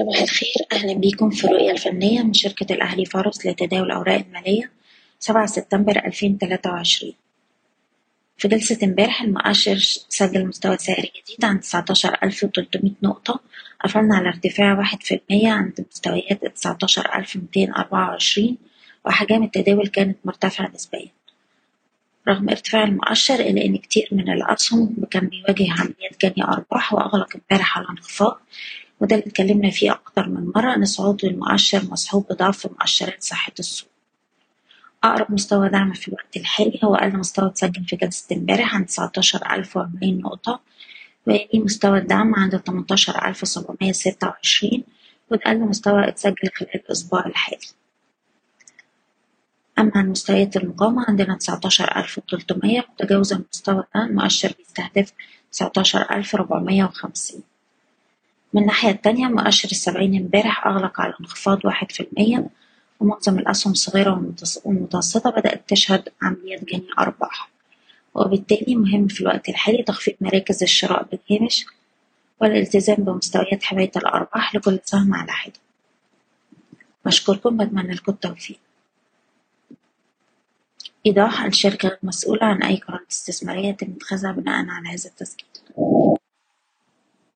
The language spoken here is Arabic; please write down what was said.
صباح الخير. أهلا بيكم في الرؤية الفنية من شركة الأهلي فارس لتداول الأوراق المالية سبعة سبتمبر ألفين تلاتة وعشرين. في جلسة امبارح المؤشر سجل مستوى سعري جديد عند تسعتاشر ألف وتلتمية نقطة. قفلنا على ارتفاع واحد في المية عند مستويات تسعتاشر ألف ميتين أربعة وعشرين وأحجام التداول كانت مرتفعة نسبيا. رغم ارتفاع المؤشر إلا إن كتير من الأسهم كان بيواجه عمليات جني أرباح وأغلق امبارح على انخفاض. وده اللي اتكلمنا فيه أكتر من مرة إن صعود المؤشر مصحوب بضعف مؤشرات صحة السوق. أقرب مستوى دعم في الوقت الحالي هو أقل مستوى اتسجل في جلسة امبارح عند تسعتاشر ألف وأربعين نقطة ويليه مستوى الدعم عند تمنتاشر ألف سبعمية ستة وعشرين وده أقل مستوى اتسجل خلال الأسبوع الحالي. أما عن مستويات المقاومة عندنا تسعتاشر ألف وتلتمية وتجاوز المستوى ده المؤشر بيستهدف تسعتاشر ألف ربعمية وخمسين. من الناحية التانية مؤشر السبعين امبارح أغلق على انخفاض واحد في المية ومعظم الأسهم الصغيرة والمتوسطة بدأت تشهد عمليات جني أرباح. وبالتالي مهم في الوقت الحالي تخفيض مراكز الشراء بالهامش والالتزام بمستويات حماية الأرباح لكل سهم على حدة. بشكركم بتمنى لكم التوفيق. إيضاح الشركة مسؤولة عن أي قرارات استثمارية يتم اتخاذها بناء على هذا التسجيل.